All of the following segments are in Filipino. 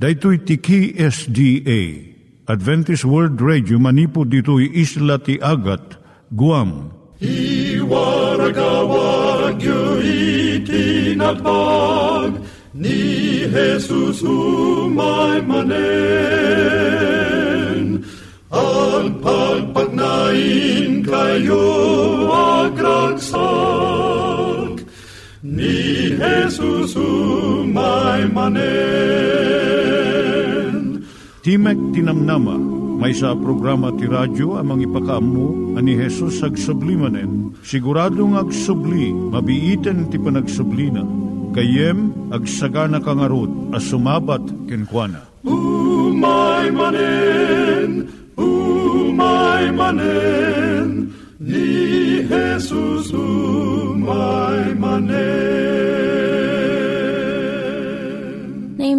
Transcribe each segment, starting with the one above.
Daitui tiki SDA Adventist World Radio manipud ditui isla ti Agat Guam. I waragawag itinatpag ni Jesus umay manen. Ang pagpagnain kayo agkansak ni Jesus umay manen. Timek Tinamnama, may sa programa ti radyo amang ipakaamu ani Jesus ag sublimanen. Siguradong ag subli, mabiiten ti panagsublina. Kayem ag sagana kangarot as sumabat kenkwana. Umay manen, umay manen, ni Jesus umay manen.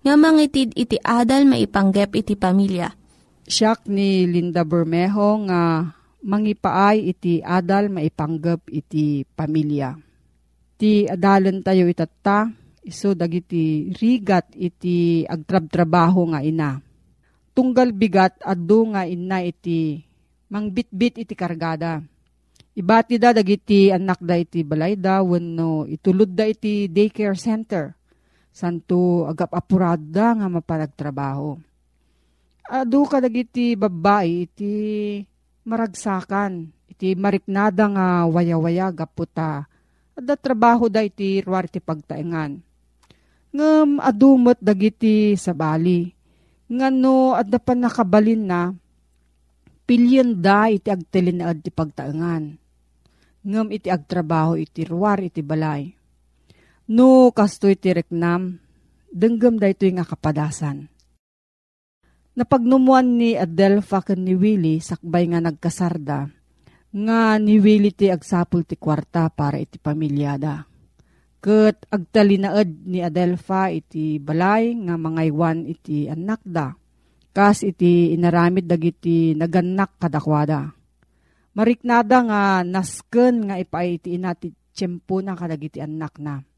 nga mangitid iti adal maipanggep iti pamilya. Siyak ni Linda Bermejo nga mangipaay iti adal maipanggep iti pamilya. Ti adalan tayo itatta, iso dagiti rigat iti agtrab-trabaho nga ina. Tunggal bigat addo nga ina iti mangbitbit iti kargada. Ibati da dagiti anak da iti balayda wenno itulod da iti daycare center santo agap apurada nga maparagtrabaho. Adu ka dagiti babae iti maragsakan, iti mariknada nga waya-waya gaputa. Adda trabaho da iti ruwar ti pagtaengan. Ngem adumot dagiti sa bali. Ngano adda pa nakabalin na pilyon da iti agtelin na ti pagtaengan. Ngem iti agtrabaho iti ruwar iti balay. No, kasto iti reknam, denggam da ito nga kapadasan. Napagnumuan ni Adelpha ken ni Willie sakbay nga nagkasarda, nga ni Willie ti agsapul ti kwarta para iti pamilyada. Ket agtalinaed ni Adelpha iti balay nga mangaywan iti anak da. Kas iti inaramid dagiti naganak kadakwada. Mariknada nga nasken nga ipay iti ina ti tiyempo na kadagiti anak na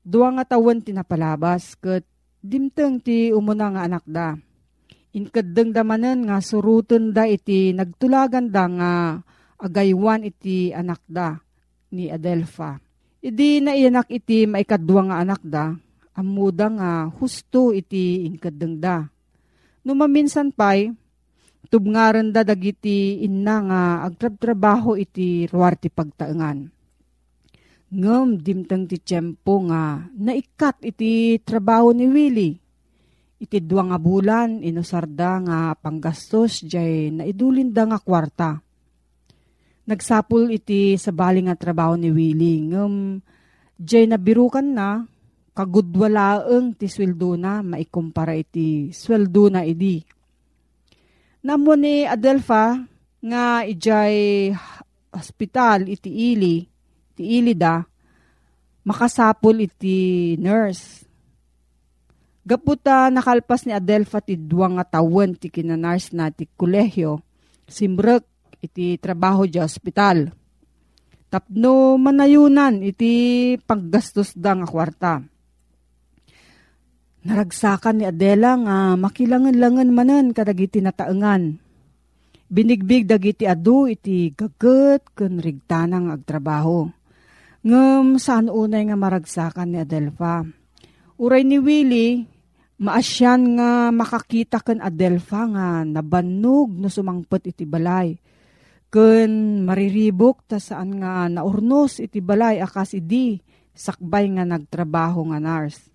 Dua nga tawen tinapalabas ket dimteng ti umuna nga anak da. Inkadeng damanen nga suruten da iti nagtulagan da nga agaywan iti anak da ni Adelpha. Idi na iyanak iti maikadwa nga anak da, amuda nga husto iti inkadeng da. Numaminsan pa'y, tubngaren da dagiti inna nga agtrab-trabaho iti ruwar ti pagtaengan ngem dimteng ti tiyempo nga naikat iti trabaho ni Willie. Iti dua nga bulan inusarda nga panggastos jay naidulin da nga kwarta. Nagsapul iti sa bali nga trabaho ni Willie ngem jay nabirukan na kagudwalaeng ti sweldo na maikumpara iti sweldo na idi. Namo ni Adelpha nga ijay hospital iti ili ti ilida, makasapol iti nurse. Gaputa nakalpas ni Adelpha ti duwang nga tawen ti kinanars na ti kolehyo, simrek iti trabaho di ospital. Tapno manayunan iti paggastos da nga kwarta. Naragsakan ni Adela nga makilangan-langan manan kadagiti nataengan. Binigbig dagiti adu iti gaget ken rigtanang agtrabaho. Ngem saan unay nga maragsakan ni Adelfa. Uray ni Willie, maasyan nga makakita ken Adelfa nga nabannog no sumangpet iti balay ken mariribok ta saan nga naurnos iti balay akas idi sakbay nga nagtrabaho nga nurse.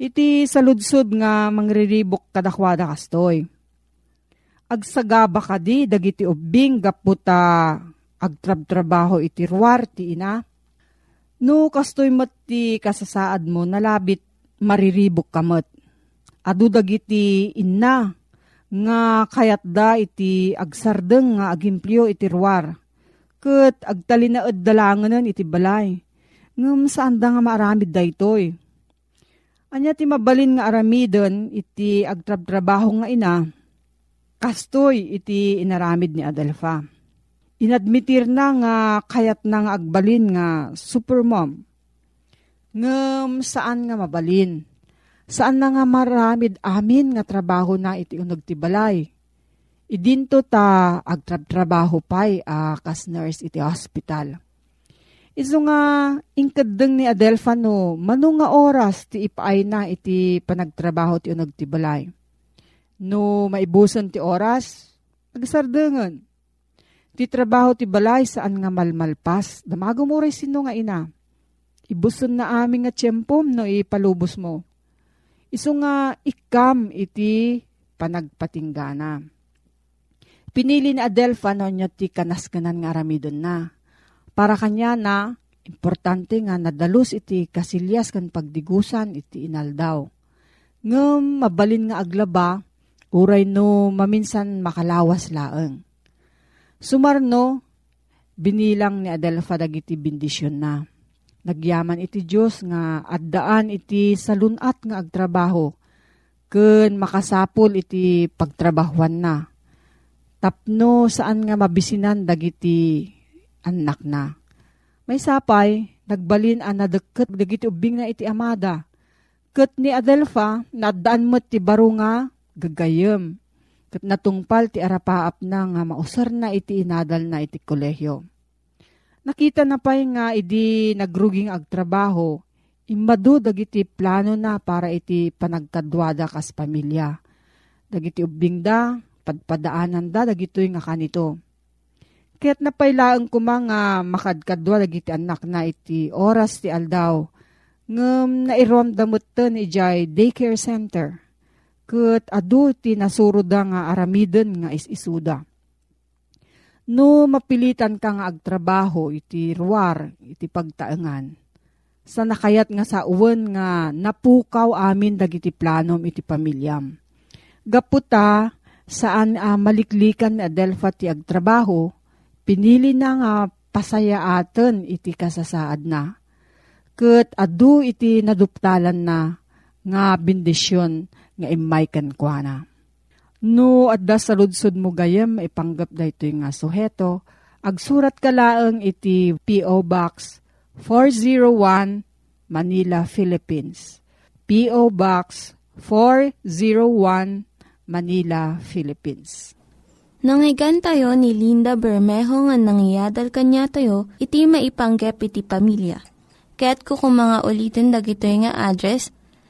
Iti saludsod nga mangriribok kadakwada kastoy. Agsagaba ka di dagiti ubing gaputa agtrab-trabaho iti ruwar ti ina. No kastoy mat ti kasasaad mo nalabit mariribok kamat. Adu dagiti inna nga kayat da iti agsardeng nga agimplyo iti ruwar. Kat agtalinaad dalanganan iti balay. Ngam saan da nga maaramid da itoy. Anya ti mabalin nga aramidon iti agtrab-trabaho nga ina. Kastoy iti inaramid ni Adelfa. Inadmitir na nga kayat na nga agbalin nga supermom. Ngam saan nga mabalin Saan na nga maramid amin nga trabaho na iti unag ti balay. Idinto ta agtrab-trabaho pay uh, kas nurse iti hospital. Iso nga inkadeng ni Adelfa no, mano nga oras ti ipaay na iti panagtrabaho ti unag ti balay. No maibusan ti oras, agsardengan. Ti trabaho ti balay saan nga malmalpas, damago mo rin sino nga ina. Ibuson na aming nga tiyempom no ipalubos mo Isu nga ikam iti panagpatinggana. Pinili ni Adelfa no niya ti kanaskanan nga aramidon na. Para kanya na, importante nga nadalus iti kasilyas kan pagdigusan iti inaldaw. Ngem mabalin nga aglaba, uray no maminsan makalawas laeng. Sumarno, binilang ni Adelfa dagiti bindisyon na Nagyaman iti Diyos nga addaan iti salunat nga agtrabaho ken makasapol iti pagtrabahuan na. Tapno saan nga mabisinan dagiti anak na. May sapay, nagbalin ang nadeket dagiti ubing na iti amada. Ket ni Adelfa, nadaan mo ti baro nga gagayem. Natungpal ti arapaap na nga mausar na iti inadal na iti kolehyo. Nakita na pa'y nga idi nagruging agtrabaho, imado dagiti plano na para iti panagkadwada kas pamilya. Dagiti ubing da, padpadaanan da, dagitoy nga kanito. Kaya't napailaan ko mga makadkadwa dagiti anak na iti oras ti aldaw, ngem nairom damot ten ijay daycare center. Kat adu ti nasuro da nga aramiden nga is-isuda No mapilitan ka nga agtrabaho iti ruwar, iti pagtaengan. Sa nakayat nga sa uwan nga napukaw amin dagiti planom iti pamilyam. Gaputa saan uh, maliklikan ni Adelfa ti agtrabaho, pinili na nga pasaya aten iti kasasaad na. Kat adu iti naduptalan na nga bindisyon nga imay kankwana. No, at da sa ludsod mo gayem, ipanggap da ito nga suheto. Agsurat ka laang iti P.O. Box 401 Manila, Philippines. P.O. Box 401 Manila, Philippines. Nangyigan tayo ni Linda Bermejo nga nangyadal kanya tayo, iti maipanggep iti pamilya. Kaya't kukumanga ulitin dagito nga address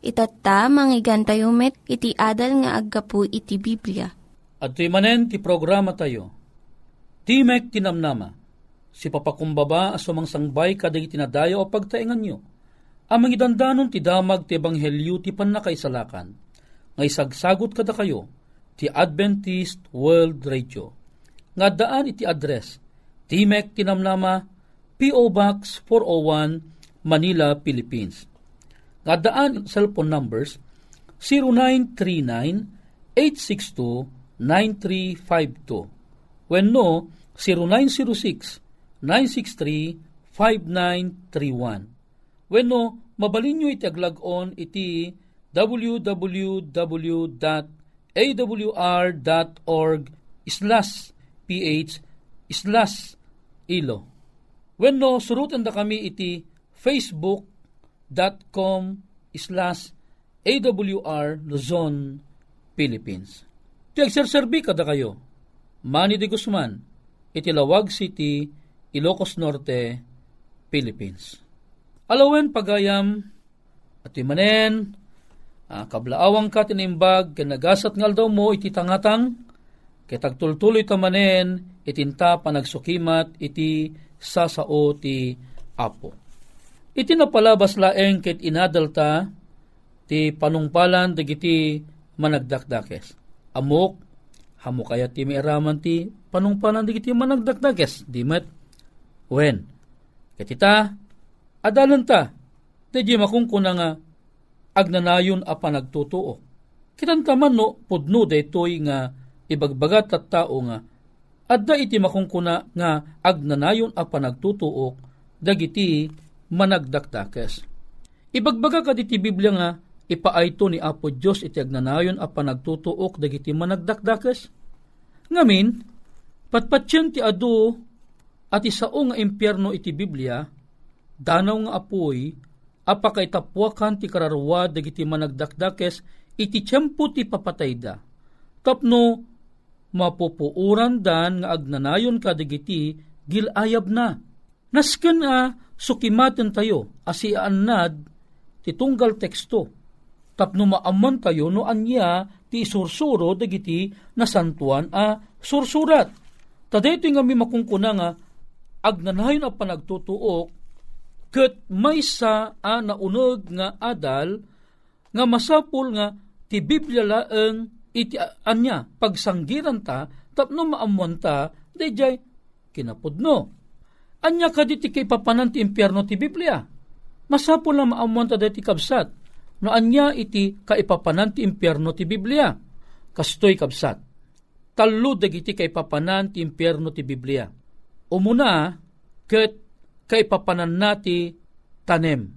Itatta, manggigan tayo met, iti adal nga aggapu iti Biblia. At manen ti programa tayo. Timek tinamnama, si papakumbaba asumang sangbay kaday tinadayo o pagtaingan nyo. Amang idandanon ti damag ti ebanghelyo ti panakaisalakan. Ngay sagsagot kada kayo, ti Adventist World Radio. Nga daan iti address, Timek Tinamnama, P.O. Box 401, Manila, Philippines. Nga daan cellphone numbers 0939-862-9352 when no 0906-963-5931 when no mabalin nyo iti aglagon iti www.awr.org slash ph slash ilo. When no surutan da kami iti facebook.com slash AWR Luzon, Philippines. Ti agserserbi kada kayo. Manny de Guzman, Itilawag City, Ilocos Norte, Philippines. Alawen pagayam, at imanen, uh, kablaawang ka tinimbag, kanagasat ngal daw mo iti tangatang, kitagtultuloy tamanen, itinta panagsukimat, iti sasao ti apo. Iti napalabas laeng ket inadalta, ti panungpalan dagiti managdakdakes. Amok, hamo kaya ti mairaman ti panungpalan dagiti managdakdakes. Di met, when? Katita, adalan ta, di makungkuna nga agnanayon a panagtutuo. Kitanta man no, pudno daytoy nga ibagbagat at tao nga adda iti makungkuna nga agnanayon a panagtutuok dagiti managdakdakes. Ibagbaga ka ti Biblia nga ipaayto ni Apo Diyos iti agnanayon a panagtutuok dagiti managdakdakes. Ngamin, patpatsyan ti adu at isao nga impyerno iti Biblia, danaw nga apoy, apakaitapwakan ti kararwa dagiti managdakdakes iti tiyempo ti papatayda. Tapno, mapupuuran dan nga agnanayon ka dagiti gilayab na. Nasken a sukimaten tayo asian nad ti tunggal teksto tapno maaman tayo no anya ti sursuro dagiti nasantuan a sursurat. Tadayto nga mi makungkuna nga agnanayon a panagtutuok ket maysa a naunog nga adal nga masapul nga ti Biblia laeng iti anya pagsanggiran ta tapno maamuan ta dayjay kinapudno. Anya kaditi kay papanan ti impyerno ti Biblia. Masapul na maamuan ta dati kabsat no anya iti kaipapanan ti impyerno ti Biblia. Kastoy kabsat. Tallo dagiti kaipapanan ti impyerno ti Biblia. Umuna, ket kaipapanan nati tanem.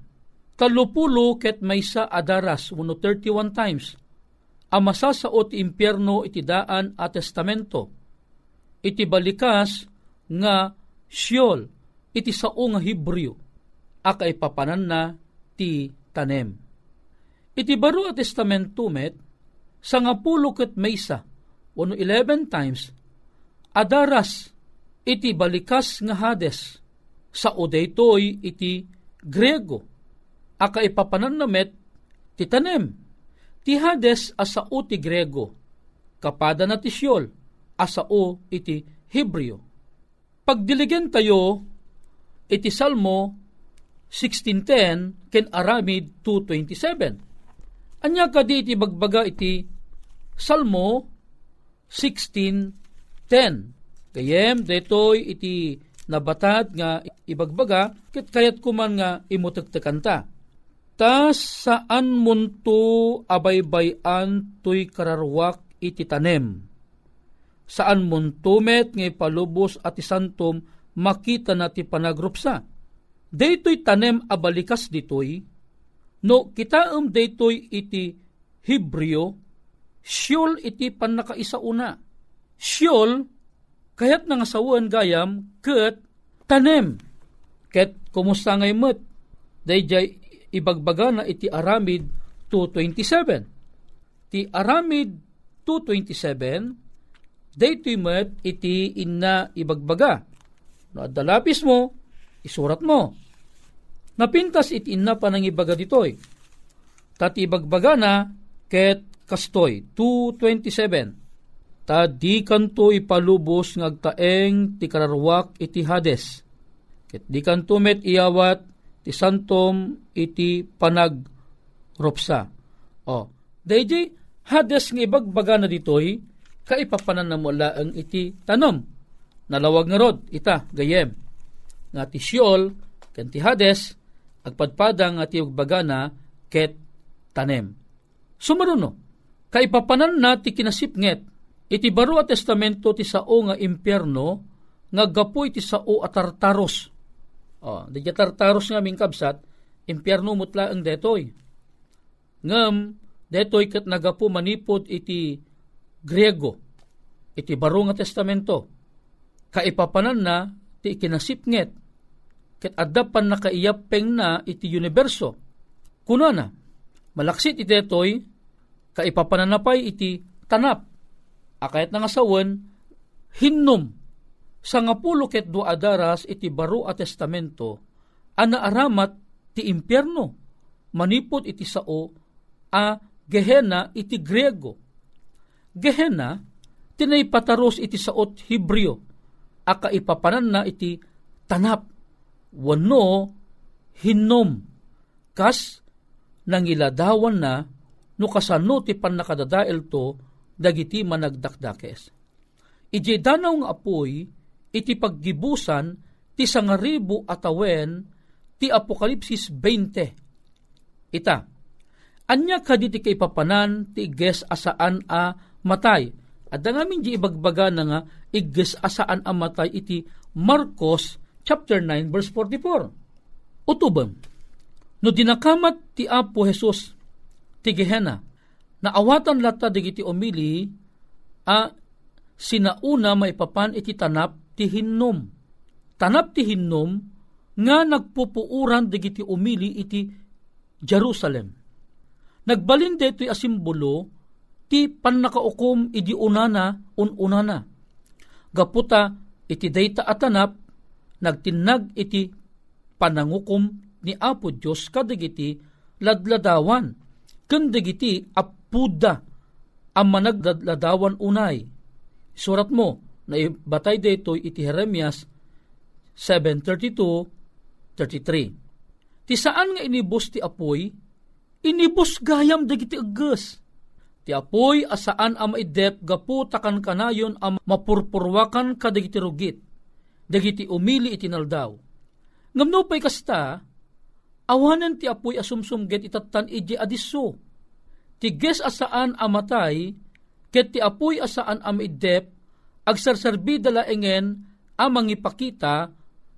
Talupulo ket maysa adaras, 31 times. Amasa sa ti impyerno iti daan a testamento. Iti balikas nga Sheol, iti sao nga Hebreo, a kaipapanan na ti tanem. Iti baro a testamento met, sa nga pulo ket maysa, wano 11 times, adaras iti balikas nga Hades, sa odaytoy iti Grego, aka ipapanan na met, ti tanem, ti Hades asao ti Grego, kapada na ti Siol, asao iti Hebreo. Pagdiligen tayo, iti Salmo 16.10 ken Aramid 2.27 Anya ka di iti bagbaga iti Salmo 16.10. Kayem, detoy iti nabatad nga ibagbaga, ket kayat kuman nga imutagtakan ta. Tas saan munto abaybayan tuy kararwak iti tanem. Saan muntumet nga palubos at isantom makita na ti panagrupsa. Daytoy tanem abalikas ditoy, No, kita um daytoy iti Hebreo, Sheol iti panakaisauna. Sheol, kayat nga sawuan gayam, ket tanem. Ket kumusta ngay met? Dayjay ibagbaga na iti Aramid 2.27. Ti Aramid 2.27, daytoy met iti inna ibagbaga. No, adalapis mo, isurat mo Napintas it inna pa nang ibaga ditoy. Tati ibagbaga na ket kastoy 227. Ta di kanto ipalubos ngagtaeng ti kararwak iti Hades. Ket di kanto met iyawat ti santom iti panag ropsa. O, dayjay Hades nga ibagbaga na ditoy kaipapanan na mula ang iti tanom. Nalawag nga rod, ita, gayem. Nga ti Sheol, ken ti Hades, agpadpada nga tiyog bagana ket tanem. Sumaruno, kaipapanan na ti kinasipnget, iti baro a testamento ti sao nga impyerno, nga gapoy ti sao a tartaros. O, di tartaros nga ming kabsat, impyerno mutla ang detoy. Ngam, detoy kat nagapo manipod iti Griego, iti baro nga testamento. Kaipapanan na ti ikinasipnget, ket adapan na kaiyapeng na iti universo. Kuna na, malaksit iti detoy, kaipapananapay iti tanap. Akayat nga sawan, hinnom, sa nga pulo ket do adaras iti baro a testamento, ana aramat ti impyerno, manipod iti sao a Gehenna iti Grego. Gehenna, tinay pataros iti saot Hebreo, aka ipapanan na iti tanap, wano, hinnom, kas, nangiladawan na, no kasano ti pan nakadadael to, dagiti managdakdakes. Ije danaw nga apoy, iti paggibusan, ti sangaribo atawen, ti Apokalipsis 20. Ita, anya kaditi kay papanan ti igges asaan a matay. At ngamin di ibagbaga na nga igges asaan a matay iti Marcos chapter 9 verse 44. Utuban, no dinakamat ti Apo Jesus ti Gehenna, na awatan lata digiti umili a sinauna maipapan iti tanap ti hinnom. Tanap ti hinnom nga nagpupuuran digiti umili iti Jerusalem. Nagbalin deto'y asimbolo ti pannakaukom idi unana ununana. Gaputa iti dayta atanap nagtinag iti panangukom ni Apo Diyos kadigiti ladladawan ken dagiti apuda ang managladladawan unay. Surat mo na batay daytoy iti Jeremias 7:32-33. Ti saan nga inibus ti apoy? Inibus gayam dagiti aggas. Ti apoy asaan ang maidep gapu takan kanayon ang mapurpurwakan kadagiti rugit. Dagiti umili itinaldaw. Ngamno pa'y kasta, awanan ti apoy asumsumget itatan iji adiso. Ti ges asaan amatay, ket ti apoy asaan amaidep, agsarserbi dala engen amang ipakita,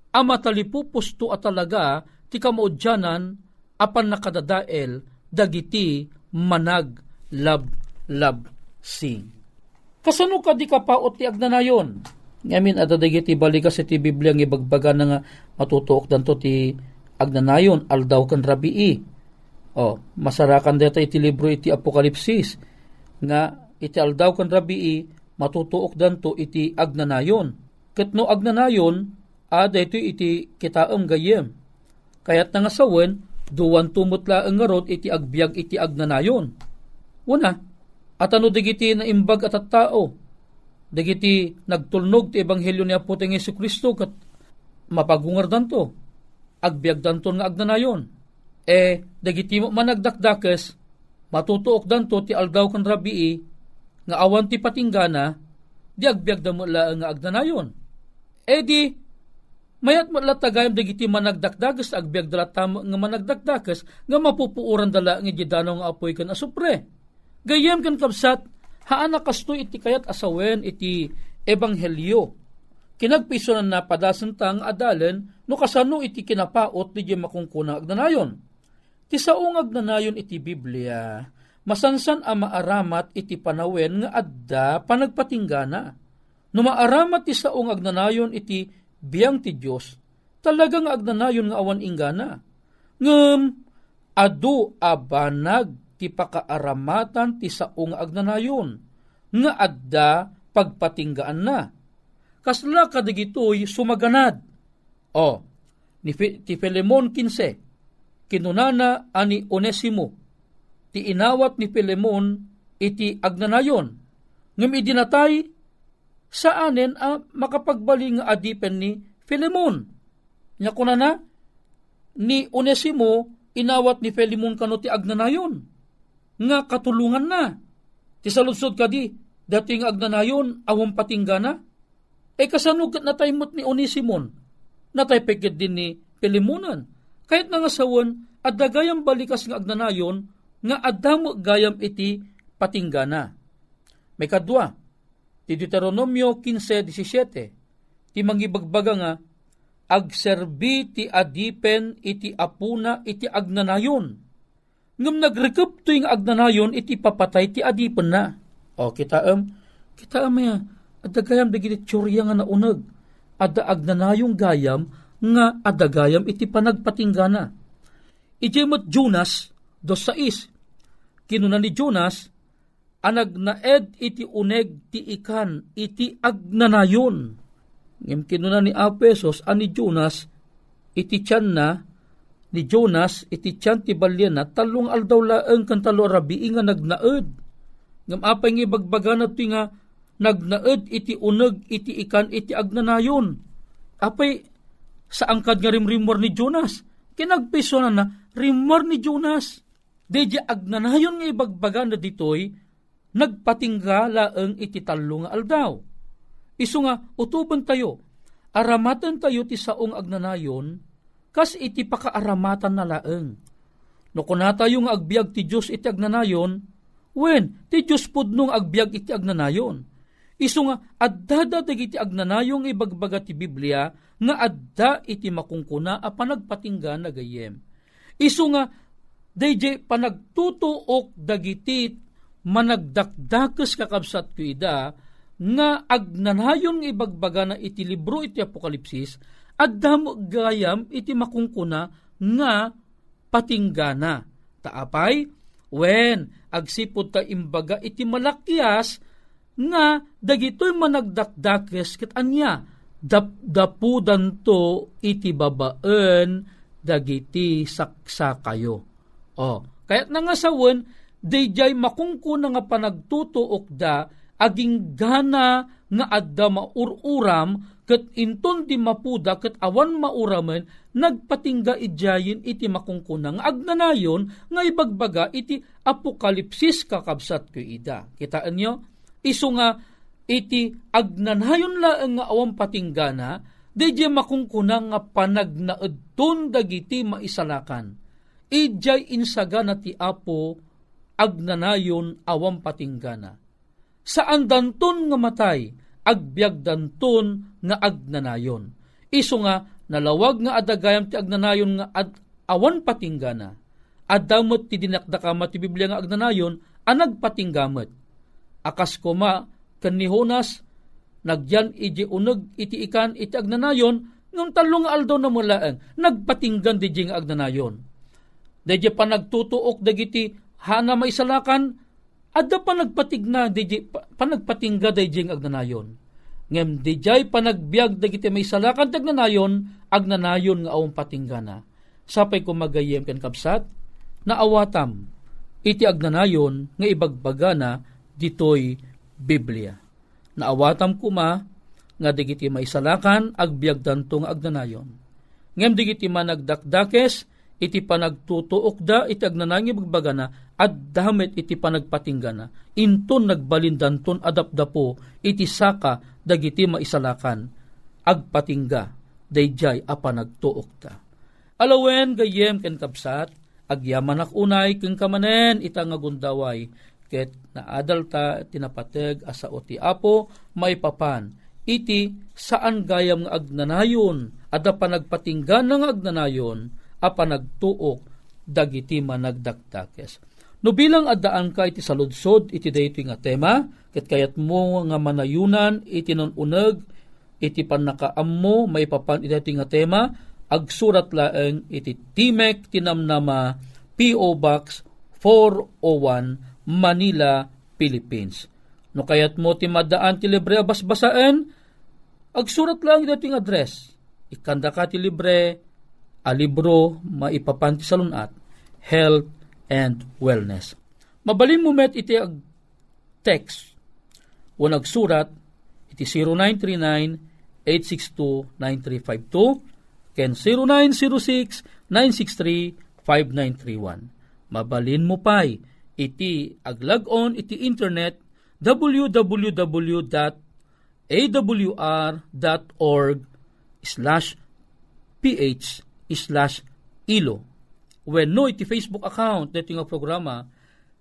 amatalipupusto at talaga ti kamaudyanan apan nakadadael dagiti manag lab lab sing. Kasano ka di kapaot ti agnanayon? Ngamin at dagiti balikas iti Biblia ng ibagbaga na nga matutuok danto ti agnanayon aldaw kan rabii. O, masarakan deta iti libro iti Apokalipsis nga iti aldaw kan rabii matutuok danto iti agnanayon. Ket no agnanayon ada ito iti kitaam gayem. Kaya't nga sawen, duwan tumutla ang ngarot iti agbyag iti agnanayon. Una, at ano digiti na imbag at at tao, digiti nagtulnog ti ebanghelyo ni Apo ting Yesu Kristo kat mapagungar danto, agbyag danto nga agnanayon. E, digiti mo managdakdakes, matutuok danto ti aldaw kan rabii, nga awan ti patinggana, di agbyag damo nga agnanayon. E di, mayat matla tagayam dagiti managdakdagas agbyag dala nga managdakdagas nga mapupuuran dala nga gidano nga apoy kan asupre. Gayem kan kapsat haana kasto iti kayat asawen iti ebanghelyo. Kinagpiso na napadasan tang adalen no kasano iti kinapaot di makungkuna agnanayon. Ti saong agnanayon iti Biblia, masansan ang maaramat iti panawen nga adda panagpatinggana. No maaramat ti saong agnanayon iti biyang ti Diyos, talagang agnanayon nga awan ingana. Ngem, adu abanag ti pakaaramatan ti saong agnanayon, nga adda pagpatinggaan na. Kasla kadigitoy sumaganad. O, ni ti Filemon 15, kinunana ani Onesimo, ti inawat ni Filemon iti agnanayon, ngem idinatay sa anen a makapagbali nga adipen ni Filemon. Nya kunana ni Onesimo inawat ni Filemon kano ti agnanayon nga katulungan na. Ti saludsod kadi dating agnanayon awang patinggana. E kasanugat na taymot ni Onesimon natay pekit din ni Pilimunan. Kahit nga sawon, at dagayam balikas nga agnanayon, nga adamo gayam iti patinggana. May kadwa, ti Deuteronomio 15.17, ti mangibagbaga nga, agserbi ti adipen iti apuna iti agnanayon. Ngam nagrekep to yung agnanayon iti papatay ti adipen na. O kita am, kita am ya, adagayam dagiti tsurya nga naunag, adda agnanayong gayam nga adagayam iti panagpatinggana. Ijemot Jonas, dos sais, kinunan ni Jonas, anag naed iti uneg ti ikan iti agnanayon ngem kinuna ni Apesos ani Jonas iti tiyan na ni Jonas iti tiyan ti balyan na talong aldaw laeng kan talo rabi nga nagnaed. Ngam apay nga bagbagan ti nga nagnaed iti uneg iti ikan iti agnanayon. Apay sa angkad nga rimrimor ni Jonas. Kinagpiso na na rimor ni Jonas. Deja agnanayon nga ibagbagan na ditoy nagpatingga laeng iti talo nga aldaw Isu nga, utuban tayo, aramatan tayo ti saong agnanayon, kas iti pakaaramatan na laeng. No kuna tayo nga agbyag ti Diyos iti agnanayon, wen, ti Diyos pudnong agbyag iti agnanayon. Isu nga, adda iti agnanayong ibagbaga ti Biblia, nga adda iti makungkuna a panagpatingga na gayem. Isu nga, DJ panagtutuok dagiti managdakdakes kakabsat ko ida, nga agnanayon ibagbaga na iti libro iti Apokalipsis at damo gayam iti makungkuna nga patinggana. Taapay, when agsipod ta imbaga iti malakyas nga dagitoy managdakdakes ket anya dapdapudan to iti babaen dagiti saksa kayo. O, kayat na nga sawen, dayjay makungkuna nga panagtutuok da aging gana nga adda maururam ket inton di mapuda ket awan mauramen nagpatingga idyayin iti makungkunang agnanayon nga ibagbaga iti apokalipsis kakabsat ko ida. Kitaan nyo? Isu nga iti agnanayon laeng nga awang patinggana Diyay makungkunang nga panagnaedton dagiti maisalakan. Ijay insaga na ti apo agnanayon awang patinggana saan danton nga matay, agbyag danton nga agnanayon. Iso nga, nalawag nga adagayam ti agnanayon nga ad, awan patinggana. Adamot ti dinakdakama ti Biblia nga agnanayon, anag patinggamet. Akas ko ma, kanihonas, nagyan iji uneg iti ikan iti agnanayon, ngam talong aldaw na mulaeng, nagpatinggan di nga agnanayon. Dahil pa nagtutuok dagiti hana maisalakan, Adda pa nagpatigna, DJ, panagpatingga dayjing agnanayon. Ngem dijay panagbiag dagiti may salakan tagnanayon, agnanayon nga awang patinggana. Sapay ko magayem ken kapsat, naawatam, iti agnanayon nga ibagbagana ditoy Biblia. Naawatam kuma nga digiti may salakan agbiag danto nga agnanayon. Ngem digiti managdakdakes iti panagtutuok da iti agnanangi bagbagana at damit iti panagpatinggana inton nagbalindanton adapdapo iti saka dagiti maisalakan agpatingga dayjay a panagtuok da alawen gayem ken kapsat agyaman ak unay ken kamanen ita nga gundaway ket naadalta tinapateg asa o ti apo maipapan iti saan gayam nga agnanayon ada panagpatingga nga agnanayon apa nagtuok dagiti managdakdakes. No bilang addaan ka iti saludsod iti dayto nga tema, ket kayat mo nga manayunan iti nununeg iti panakaammo maipapan iti nga tema, agsurat laeng iti Timek Tinamnama P.O. Box 401 Manila, Philippines. No kayat mo ti madaan ti libre basbasaen, agsurat lang iti address. Ikanda ka ti libre a libro maipapanti sa lunat, health and wellness. Mabalin mo met iti ag text o nagsurat iti 0939-862-9352 ken 0906-963-5931. Mabalin mo pa'y iti aglagon iti internet www.awr.org slash ph slash ilo. When no iti Facebook account dito nga programa,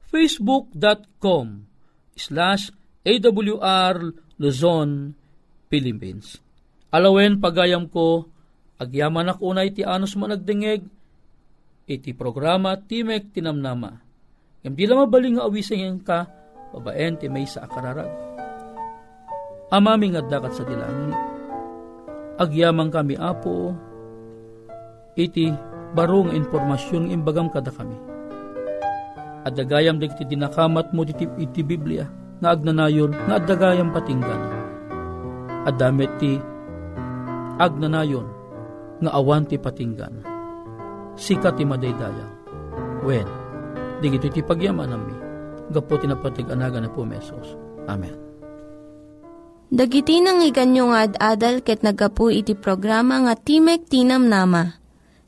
facebook.com slash awr Luzon, Philippines. Alawen pagayam ko, agyaman ako na iti anos mo nagdingeg, iti programa Timek Tinamnama. Yung di lang mabaling nga awising ka, babaen ti may sa akararag. Amami nga dakat sa dilangit. Agyaman kami apo, iti barong informasyon imbagam kada kami. At dagayam di iti dinakamat mo iti, iti Biblia, nga agnanayon, nga dagayam patinggan. At damit ti agnanayon, nga awan ti patinggan. Sika ti madaydayaw. When, di iti ti pagyaman nami, gapo ti napatig-anaga na po mesos. Amen. Dagiti nang iganyo nga ad-adal ket nagapu iti programa nga Timek Tinam Nama.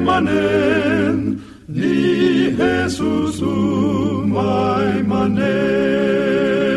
manen, ni Jesus umay manen.